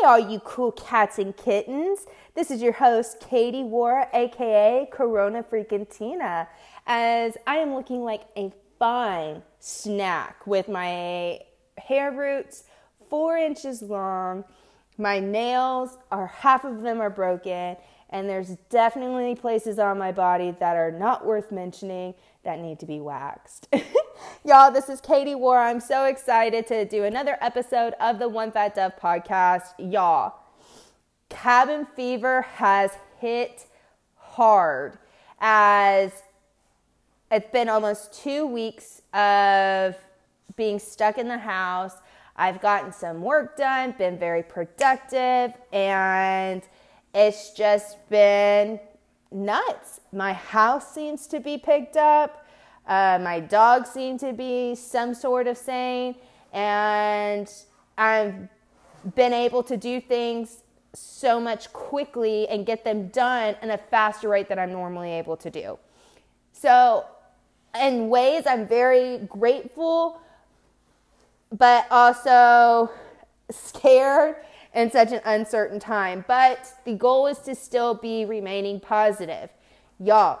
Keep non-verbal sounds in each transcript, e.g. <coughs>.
Hey, all you cool cats and kittens. This is your host, Katie Wara, aka Corona Freaking Tina, as I am looking like a fine snack with my hair roots four inches long. My nails are half of them are broken, and there's definitely places on my body that are not worth mentioning that need to be waxed. <laughs> Y'all, this is Katie War. I'm so excited to do another episode of the One Fat Dove podcast. Y'all, cabin fever has hit hard as it's been almost two weeks of being stuck in the house. I've gotten some work done, been very productive, and it's just been nuts. My house seems to be picked up. Uh, my dogs seem to be some sort of sane. And I've been able to do things so much quickly and get them done in a faster rate than I'm normally able to do. So, in ways, I'm very grateful, but also <laughs> scared in such an uncertain time. But the goal is to still be remaining positive. Y'all,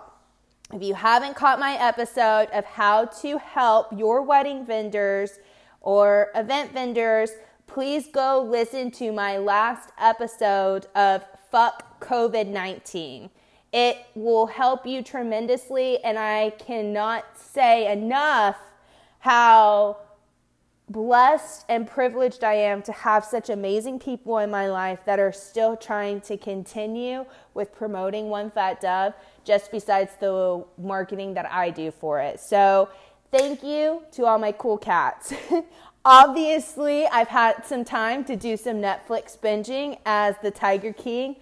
if you haven't caught my episode of how to help your wedding vendors or event vendors, please go listen to my last episode of Fuck COVID 19. It will help you tremendously, and I cannot say enough how blessed and privileged I am to have such amazing people in my life that are still trying to continue with promoting One Fat Dove, just besides the marketing that I do for it. So, thank you to all my cool cats. <laughs> Obviously, I've had some time to do some Netflix binging as the Tiger King,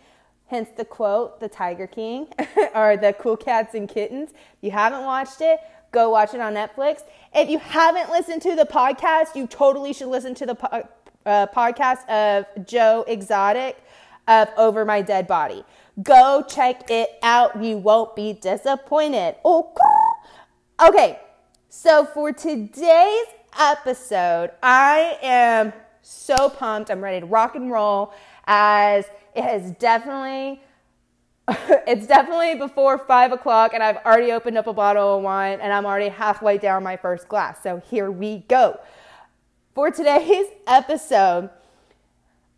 hence the quote, the Tiger King, <laughs> or the cool cats and kittens. If you haven't watched it, go watch it on Netflix. If you haven't listened to the podcast, you totally should listen to the po- uh, podcast of Joe Exotic of Over My Dead Body. Go check it out. You won't be disappointed. Oh, <laughs> okay. So for today's episode, I am so pumped. I'm ready to rock and roll as it has definitely <laughs> it's definitely before five o'clock, and I've already opened up a bottle of wine, and I'm already halfway down my first glass. So here we go. For today's <laughs> episode,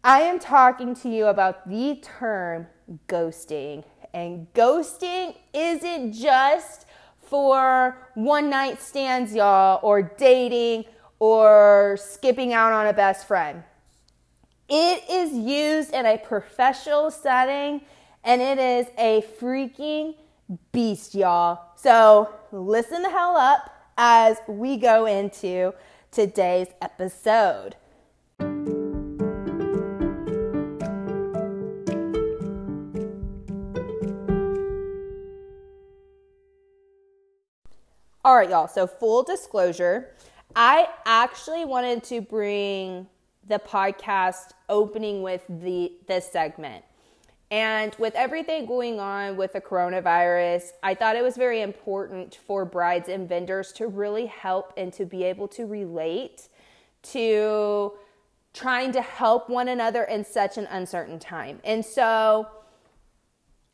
I am talking to you about the term ghosting. And ghosting isn't just for one night stands, y'all, or dating, or skipping out on a best friend. It is used in a professional setting and it is a freaking beast, y'all. So listen the hell up as we go into today's episode. All right, y'all. So, full disclosure, I actually wanted to bring the podcast opening with the this segment. And with everything going on with the coronavirus, I thought it was very important for brides and vendors to really help and to be able to relate to trying to help one another in such an uncertain time. And so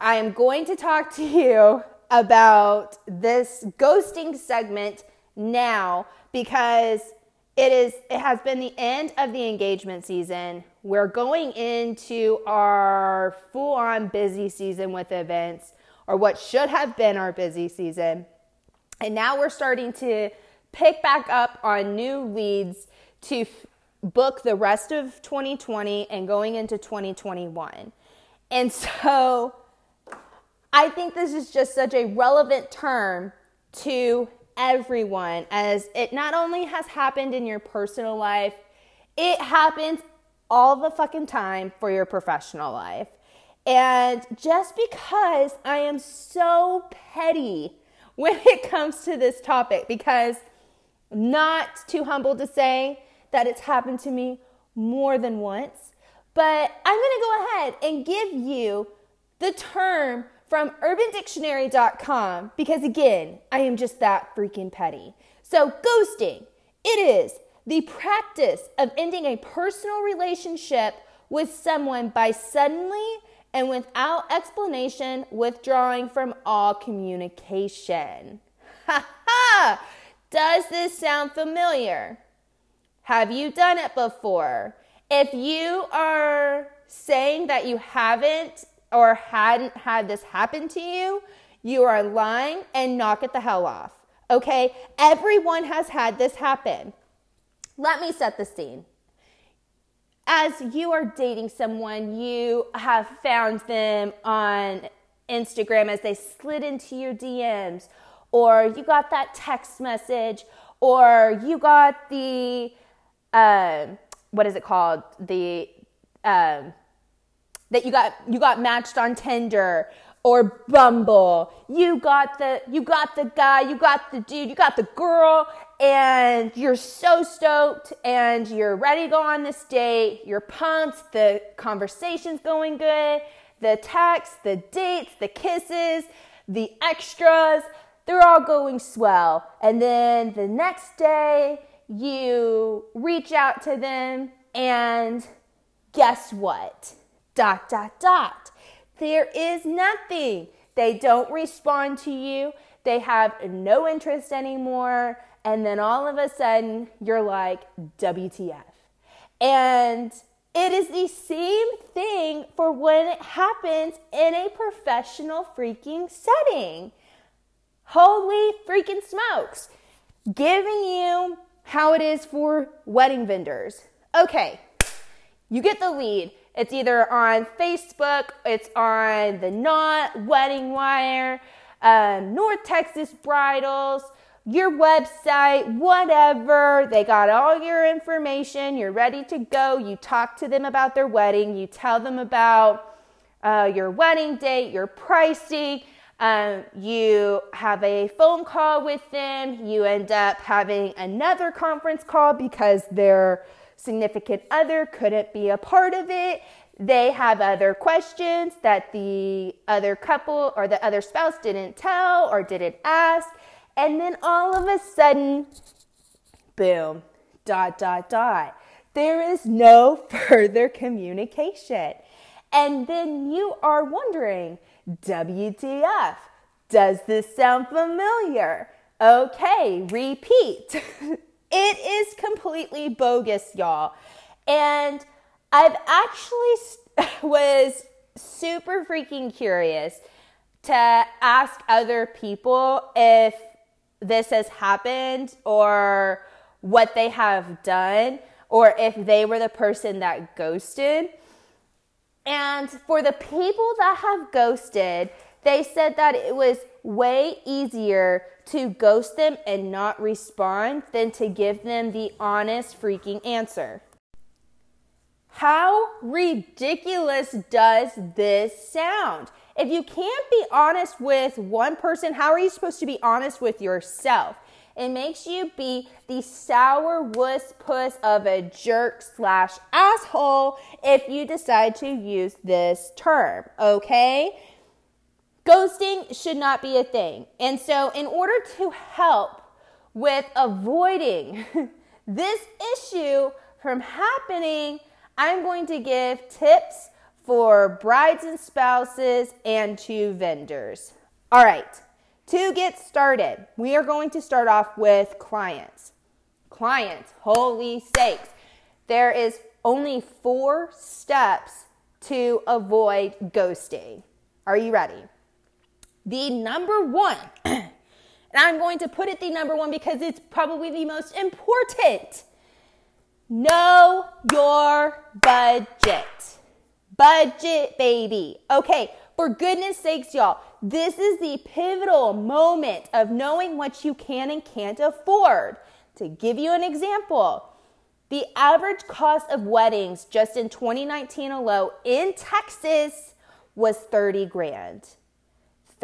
I am going to talk to you about this ghosting segment now because it is it has been the end of the engagement season. We're going into our full-on busy season with events or what should have been our busy season. And now we're starting to pick back up on new leads to f- book the rest of 2020 and going into 2021. And so I think this is just such a relevant term to everyone as it not only has happened in your personal life, it happens all the fucking time for your professional life. And just because I am so petty when it comes to this topic, because not too humble to say that it's happened to me more than once, but I'm gonna go ahead and give you the term from urbandictionary.com because, again, I am just that freaking petty. So, ghosting, it is the practice of ending a personal relationship with someone by suddenly and without explanation withdrawing from all communication. Ha ha! Does this sound familiar? Have you done it before? If you are saying that you haven't or hadn't had this happen to you, you are lying and knock it the hell off. Okay? Everyone has had this happen. Let me set the scene. As you are dating someone, you have found them on Instagram as they slid into your DMs, or you got that text message, or you got the, uh, what is it called? The, um, that you got you got matched on Tinder or Bumble. You got the you got the guy, you got the dude, you got the girl and you're so stoked and you're ready to go on this date. You're pumped, the conversation's going good, the texts, the dates, the kisses, the extras, they're all going swell. And then the next day, you reach out to them and guess what? Dot, dot, dot. There is nothing. They don't respond to you. They have no interest anymore. And then all of a sudden, you're like, WTF. And it is the same thing for when it happens in a professional freaking setting. Holy freaking smokes. Giving you how it is for wedding vendors. Okay, you get the lead. It's either on Facebook, it's on the Knot, Wedding Wire, um, North Texas Bridals, your website, whatever. They got all your information. You're ready to go. You talk to them about their wedding. You tell them about uh, your wedding date, your pricing. Um, you have a phone call with them. You end up having another conference call because they're significant other couldn't be a part of it. They have other questions that the other couple or the other spouse didn't tell or didn't ask. And then all of a sudden, boom, dot, dot, dot. There is no <laughs> further communication. And then you are wondering, WTF? Does this sound familiar? Okay, repeat. <laughs> It is completely bogus, y'all. And I've actually <laughs> was super freaking curious to ask other people if this has happened or what they have done or if they were the person that ghosted. And for the people that have ghosted, they said that it was way easier to ghost them and not respond than to give them the honest freaking answer. How ridiculous does this sound? If you can't be honest with one person, how are you supposed to be honest with yourself? It makes you be the sour wuss puss of a jerk slash asshole if you decide to use this term, okay? Ghosting should not be a thing. And so, in order to help with avoiding <laughs> this issue from happening, I'm going to give tips for brides and spouses and to vendors. All right, to get started, we are going to start off with clients. Clients, holy sakes. There is only four steps to avoid ghosting. Are you ready? The number one, <clears throat> and I'm going to put it the number one because it's probably the most important. Know your budget. Budget, baby. Okay, for goodness sakes, y'all, this is the pivotal moment of knowing what you can and can't afford. To give you an example, the average cost of weddings just in 2019 alone in Texas was 30 grand.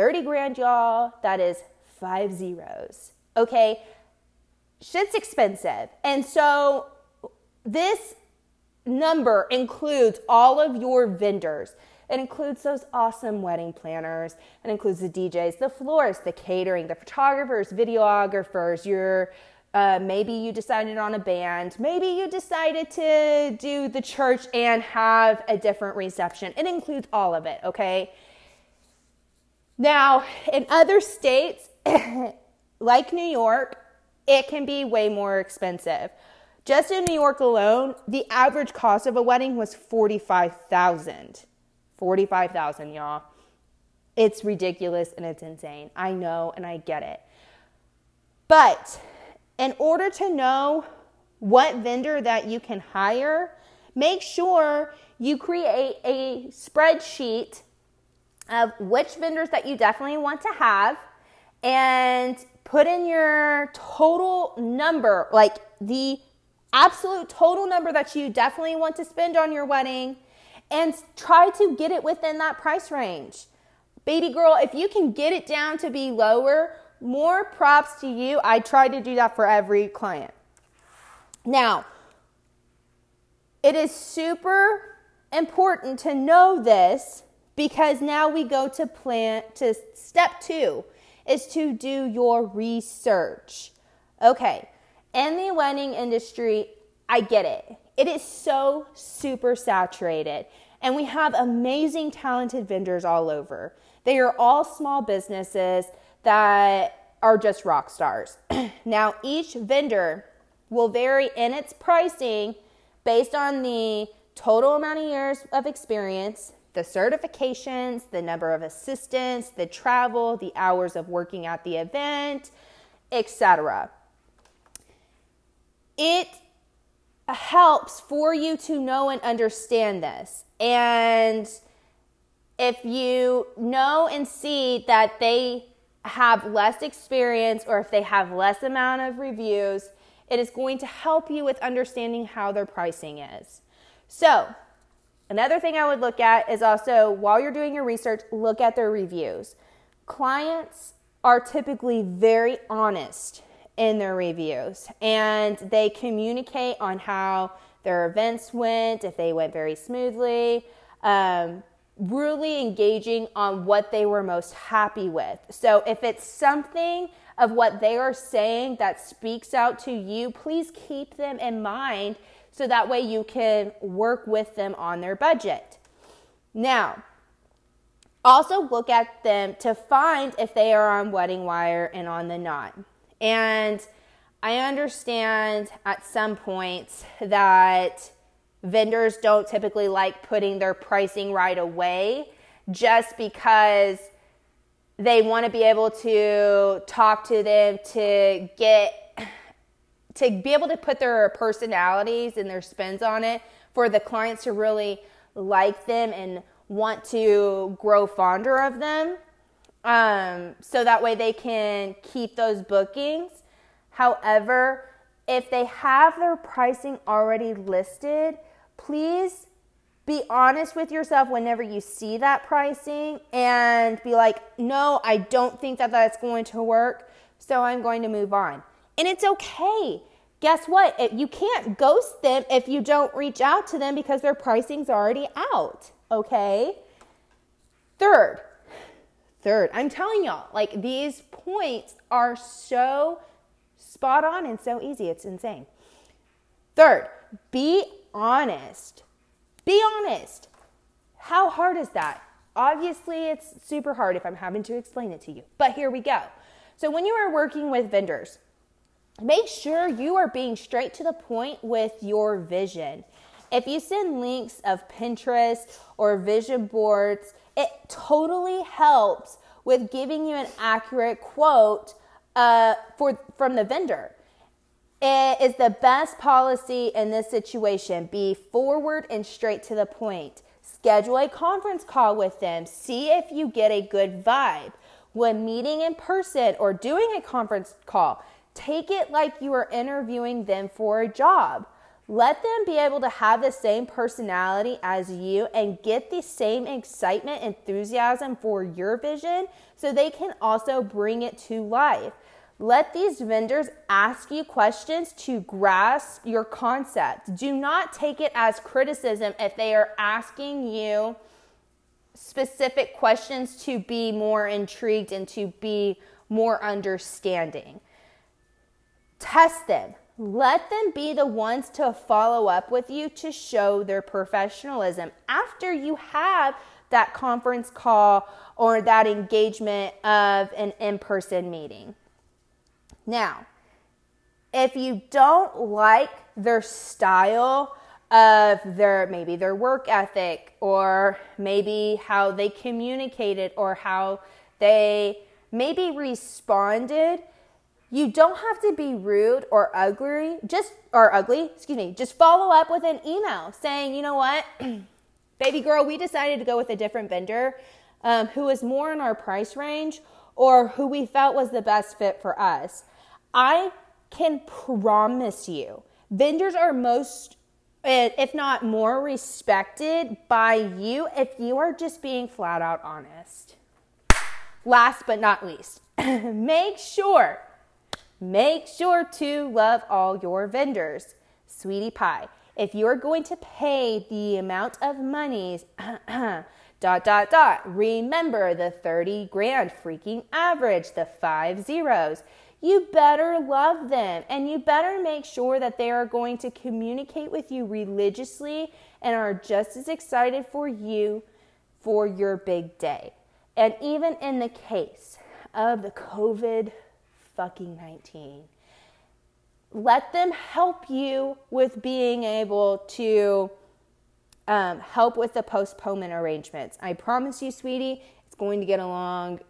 30 grand, y'all. That is five zeros. Okay. Shit's expensive. And so this number includes all of your vendors. It includes those awesome wedding planners. It includes the DJs, the florists, the catering, the photographers, videographers, your Uh, maybe you decided on a band. Maybe you decided to do the church and have a different reception. It includes all of it, okay? Now, in other states, <coughs> like New York, it can be way more expensive. Just in New York alone, the average cost of a wedding was 45,000. 45,000, y'all. It's ridiculous and it's insane. I know and I get it. But in order to know what vendor that you can hire, make sure you create a spreadsheet of which vendors that you definitely want to have and put in your total number, like the absolute total number that you definitely want to spend on your wedding and try to get it within that price range. Baby girl, if you can get it down to be lower, more props to you. I try to do that for every client. Now, it is super important to know this because now we go to plan to step 2 is to do your research. Okay, in the wedding industry, I get it. It is so super saturated, and we have amazing, talented vendors all over. They are all small businesses that are just rock stars. <clears throat> now, each vendor will vary in its pricing based on the total amount of years of experience, the certifications, the number of assistants, the travel, the hours of working at the event, etc. It helps for you to know and understand this. And if you know and see that they have less experience or if they have less amount of reviews, it is going to help you with understanding how their pricing is. So, another thing I would look at is also while you're doing your research, look at their reviews. Clients are typically very honest in their reviews and they communicate on how their events went, if they went very smoothly. Um, really engaging on what they were most happy with. So if it's something of what they are saying that speaks out to you, please keep them in mind so that way you can work with them on their budget. Now, also look at them to find if they are on Wedding Wire and on the Knot. And I understand at some points that vendors don't typically like putting their pricing right away just because they want to be able to talk to them to get to be able to put their personalities and their spins on it for the clients to really like them and want to grow fonder of them um, so that way they can keep those bookings however if they have their pricing already listed please be honest with yourself whenever you see that pricing and be like, no, I don't think that that's going to work, so I'm going to move on. And it's okay. Guess what? If you can't ghost them if you don't reach out to them because their pricing's already out, okay? Third, third, I'm telling y'all, like these points are so spot on and so easy. It's insane. Third, be honest. Be honest. How hard is that? Obviously, it's super hard if I'm having to explain it to you, but here we go. So, when you are working with vendors, make sure you are being straight to the point with your vision. If you send links of Pinterest or vision boards, it totally helps with giving you an accurate quote uh, for from the vendor. It is the best policy in this situation. Be forward and straight to the point. Schedule a conference call with them. See if you get a good vibe. When meeting in person or doing a conference call, take it like you are interviewing them for a job. Let them be able to have the same personality as you and get the same excitement, enthusiasm for your vision so they can also bring it to life. Let these vendors ask you questions to grasp your concept. Do not take it as criticism if they are asking you specific questions to be more intrigued and to be more understanding. Test them. Let them be the ones to follow up with you to show their professionalism after you have that conference call or that engagement of an in person meeting. Now, if you don't like their style of their maybe their work ethic or maybe how they communicated or how they maybe responded you don't have to be rude or ugly, just or ugly, excuse me. Just follow up with an email saying, "You know what? <clears throat> Baby girl, we decided to go with a different vendor um, who is more in our price range or who we felt was the best fit for us." I can promise you, vendors are most eh, if not more respected by you if you are just being flat out honest. Last but not least, <clears throat> make sure Make sure to love all your vendors. Sweetie Pie, if you're going to pay the amount of monies, <clears throat> dot, dot, dot, remember the 30 grand freaking average, the five zeros. You better love them and you better make sure that they are going to communicate with you religiously and are just as excited for you for your big day. And even in the case of the COVID fucking 19. Let them help you with being able to um, help with the postponement arrangements. I promise you, sweetie, it's going to get along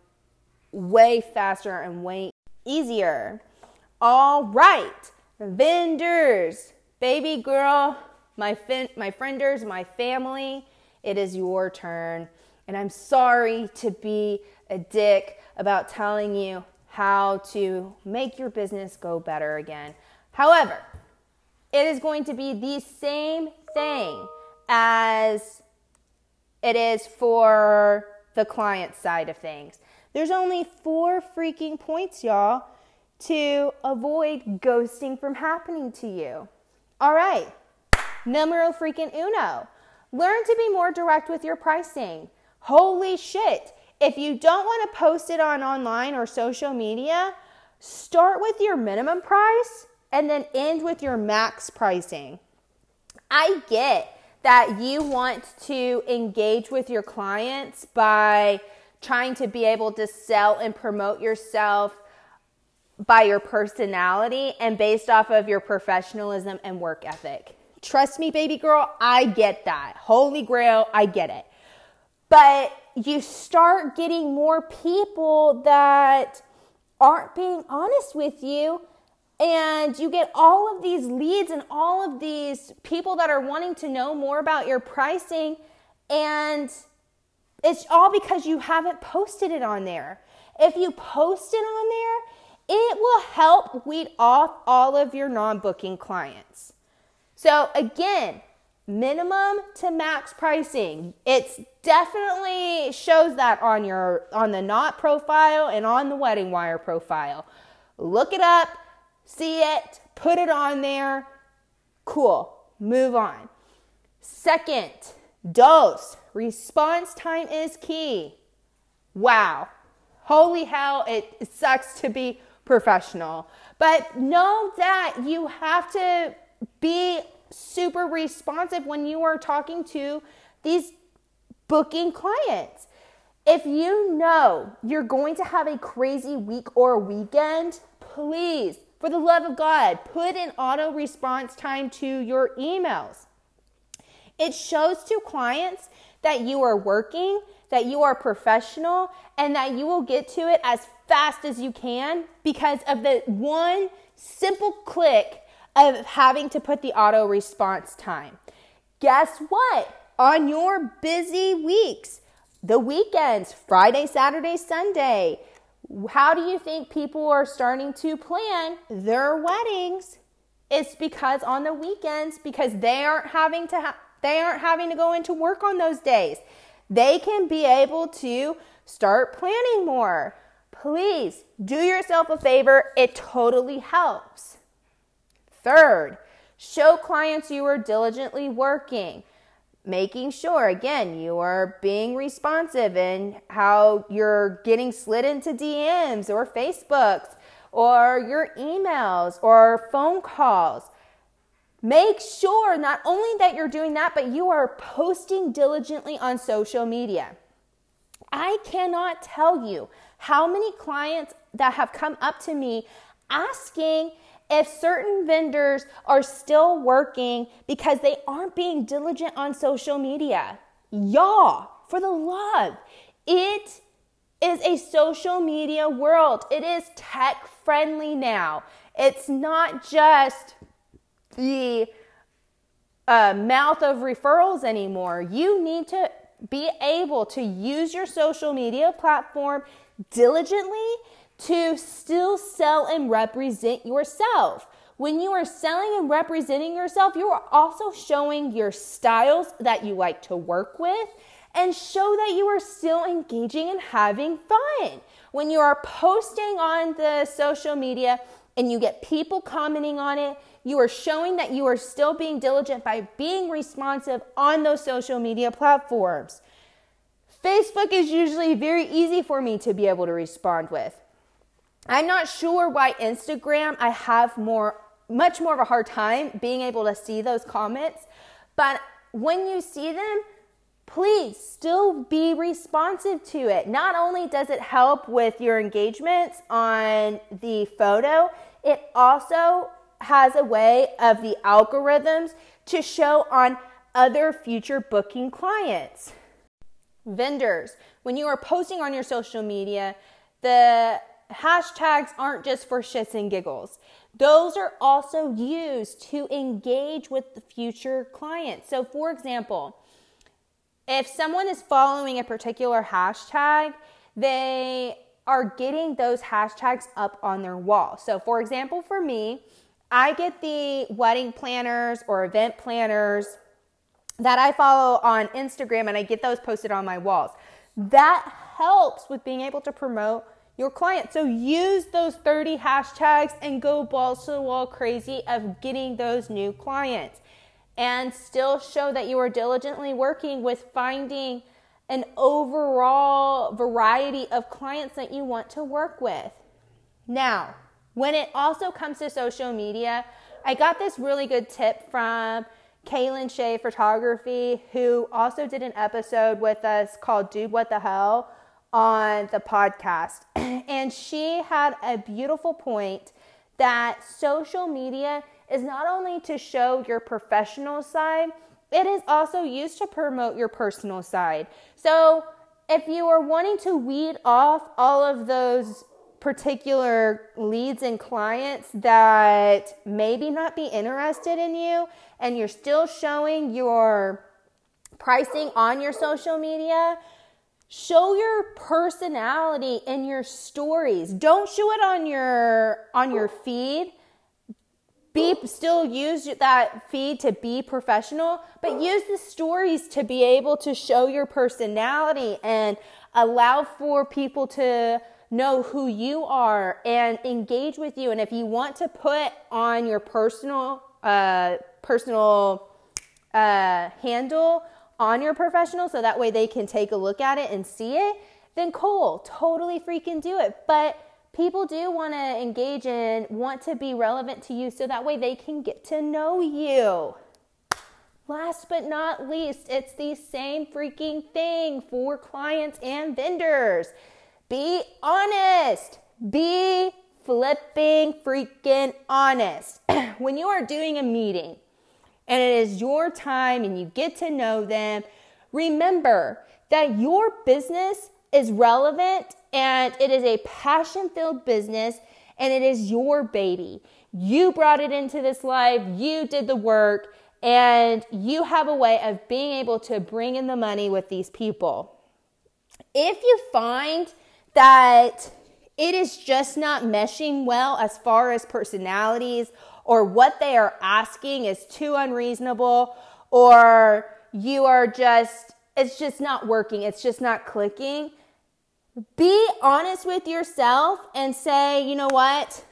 way faster and way easier. All right, vendors, baby girl, my fin- my frienders, my family, it is your turn. And I'm sorry to be a dick about telling you how to make your business go better again. However, it is going to be the same thing as it is for the client side of things. There's only four freaking points, y'all, to avoid ghosting from happening to you. All right, numero freaking uno. Learn to be more direct with your pricing. Holy shit. If you don't want to post it on online or social media, start with your minimum price and then end with your max pricing. I get that you want to engage with your clients by trying to be able to sell and promote yourself by your personality and based off of your professionalism and work ethic. Trust me, baby girl, I get that. Holy grail, I get it. But you start getting more people that aren't being honest with you and you get all of these leads and all of these people that are wanting to know more about your pricing and it's all because you haven't posted it on there. If you post it on there, it will help weed off all of your non-booking clients. So again, minimum to max pricing. It's definitely shows that on your on the knot profile and on the wedding wire profile. Look it up, see it, put it on there. Cool. Move on. Second, dose. Response time is key. Wow. Holy hell, it sucks to be professional. But know that you have to be super responsive when you are talking to these booking clients. If you know you're going to have a crazy week or weekend, please, for the love of God, put an auto response time to your emails. It shows to clients that you are working, that you are professional, and that you will get to it as fast as you can because of the one simple click of having to put the auto response time. Guess what? On your busy weeks, the weekends, Friday, Saturday, Sunday, how do you think people are starting to plan their weddings? It's because on the weekends, because they aren't having to ha- they aren't having to go into work on those days. They can be able to start planning more. Please do yourself a favor. It totally helps. Third, show clients you are diligently working, making sure, again, you are being responsive in how you're getting slid into DMs or Facebooks or your emails or phone calls. Make sure not only that you're doing that, but you are posting diligently on social media. I cannot tell you how many clients that have come up to me asking if certain vendors are still working because they aren't being diligent on social media. Y'all, for the love, it is a social media world. It is tech friendly now. It's not just the uh, mouth of referrals anymore. You need to be able to use your social media platform diligently to still sell and represent yourself. When you are selling and representing yourself, you are also showing your styles that you like to work with and show that you are still engaging and having fun. When you are posting on the social media and you get people commenting on it, you are showing that you are still being diligent by being responsive on those social media platforms. Facebook is usually very easy for me to be able to respond with. I'm not sure why Instagram I have more much more of a hard time being able to see those comments, but when you see them, please still be responsive to it. Not only does it help with your engagements on the photo, it also has a way of the algorithms to show on other future booking clients. Vendors, when you are posting on your social media, the hashtags aren't just for shits and giggles. Those are also used to engage with the future clients. So, for example, if someone is following a particular hashtag, they are getting those hashtags up on their wall. So, for example, for me, I get the wedding planners or event planners that I follow on Instagram and I get those posted on my walls. That helps with being able to promote your client. So use those 30 hashtags and go balls to the wall crazy of getting those new clients and still show that you are diligently working with finding an overall variety of clients that you want to work with. Now, when it also comes to social media, I got this really good tip from Kaylin Shea Photography, who also did an episode with us called Dude What the Hell on the podcast. <clears throat> and she had a beautiful point that social media is not only to show your professional side, it is also used to promote your personal side. So if you are wanting to weed off all of those particular leads and clients that maybe not be interested in you and you're still showing your pricing on your social media show your personality in your stories don't show it on your on your feed be still use that feed to be professional but use the stories to be able to show your personality and allow for people to know who you are and engage with you. And if you want to put on your personal, uh, personal uh, handle on your professional so that way they can take a look at it and see it, then cool, totally freaking do it. But people do want to engage and want to be relevant to you so that way they can get to know you. Last but not least, it's the same freaking thing for clients and vendors. Be honest. Be flipping freaking honest. <clears throat> when you are doing a meeting and it is your time and you get to know them, remember that your business is relevant and it is a passion filled business and it is your baby. You brought it into this life, you did the work, and you have a way of being able to bring in the money with these people. If you find that it is just not meshing well as far as personalities or what they are asking is too unreasonable or you are just it's just not working it's just not clicking be honest with yourself and say you know what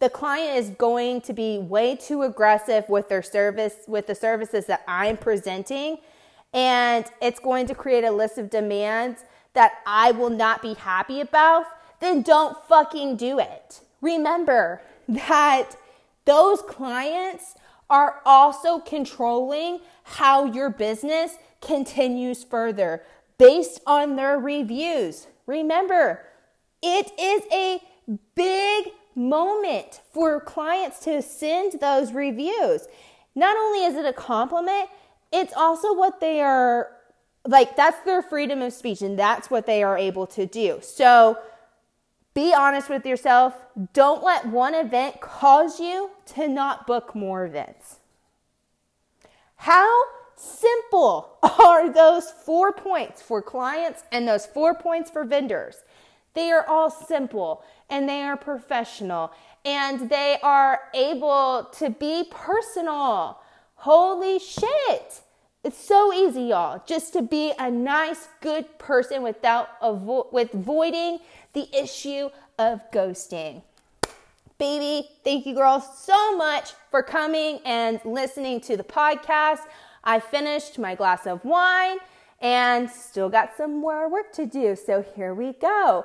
the client is going to be way too aggressive with their service with the services that i'm presenting and it's going to create a list of demands that I will not be happy about, then don't fucking do it. remember that those clients are also controlling how your business continues further based on their reviews. Remember, it is a big moment for clients to send those reviews. Not only is it a compliment, it's also what they are like, that's their freedom of speech, and that's what they are able to do. So, be honest with yourself. Don't let one event cause you to not book more events. How simple <laughs> are those four points for clients and those four points for vendors? They are all simple and they are professional and they are able to be personal. Holy shit. It's so easy, y'all, just to be a nice, good person without avo- with avoiding the issue of ghosting. Baby, thank you, girls, so much for coming and listening to the podcast. I finished my glass of wine and still got some more work to do. So here we go.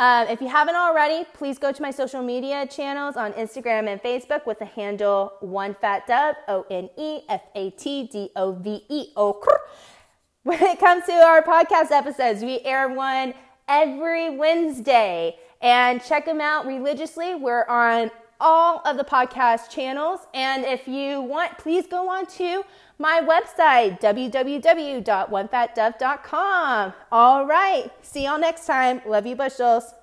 Um, if you haven't already, please go to my social media channels on Instagram and Facebook with the handle One Fat Dove, O N E F A T D O V E O. <laughs> When it comes to our podcast episodes, we air one every Wednesday and check them out religiously. We're on all of the podcast channels. And if you want, please go on to my website, www.onefatdove.com. All right. See y'all next time. Love you, bushels.